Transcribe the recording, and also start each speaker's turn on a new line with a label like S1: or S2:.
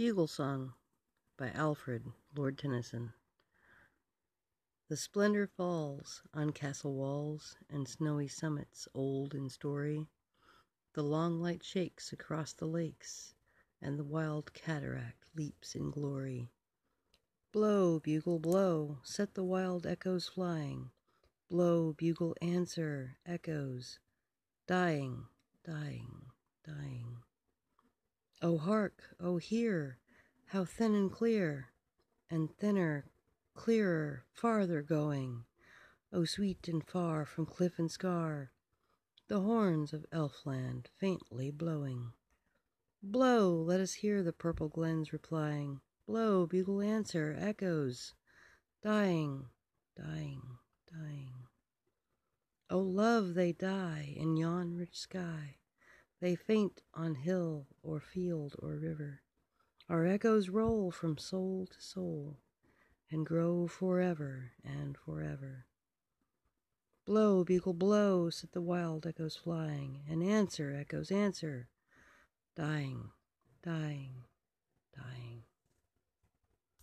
S1: Bugle Song by Alfred, Lord Tennyson The splendor falls on castle walls And snowy summits old in story, The long light shakes across the lakes, And the wild cataract leaps in glory. Blow, bugle, blow, set the wild echoes flying, Blow, bugle, answer, echoes, Dying, dying, dying. Oh, hark! oh, hear! How thin and clear, And thinner, clearer, farther going! Oh, sweet and far from cliff and scar, The horns of Elfland faintly blowing. Blow! let us hear the purple glens replying. Blow, bugle, answer, echoes, Dying, dying, dying. Oh, love, they die in yon rich sky. They faint on hill or field or river. Our echoes roll from soul to soul And grow forever and forever. Blow, bugle, blow, set the wild echoes flying, And answer, echoes, answer, Dying, dying, dying.